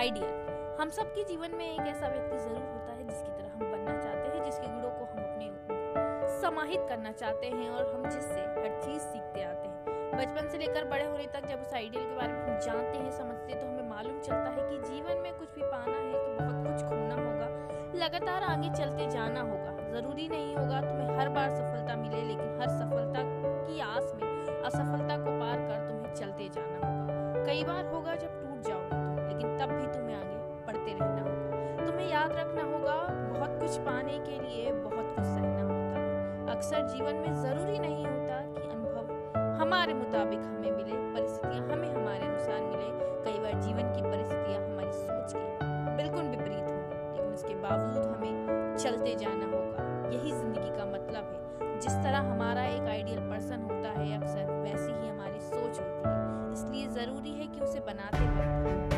Ideal हम सबके जीवन में एक ऐसा व्यक्ति ज़रूर होता है जिसकी तरह हम बनना चाहते हैं, जिसके गुणों को हम अपने समाहित करना चाहते हैं और हम जिससे हर चीज़ सीखते आते हैं। बचपन से लेकर बड़े होने तक जब उस आइडियल के बारे में हम जानते हैं, समझते हैं तो हमें मालूम चलता है कि जीवन में कुछ भी पाना है तो बहुत कुछ खोना होगा। लगातार आगे चलते जाना होगा। ज़रूरी नहीं होगा तुम्हें हर बार सफलता मिले, लेकिन हर सफलता की आस में, असफलता को पार कर तुम्हें चलते जाना होगा। कई बार होगा जब तब भी तुम्हें आगे पढ़ते रहना होगा। तुम्हें याद रखना होगा, बहुत कुछ पाने के लिए बहुत कुछ सहना होता है। अक्सर जीवन में ज़रूरी नहीं होता कि अनुभव हमारे मुताबिक हमें मिले, परिस्थितियाँ हमें हमारे अनुसार मिले। कई बार जीवन की परिस्थितियाँ हमारी सोच के बिल्कुल विपरीत हो, लेकिन उसके बावजूद हमें चलते जाना होगा। यही ज़िंदगी का मतलब है। जिस तरह हमारा एक आइडियल पर्सन होता है, अक्सर वैसी ही हमारी सोच होती है। इसलिए ज़रूरी है कि उसे बनाते वक्त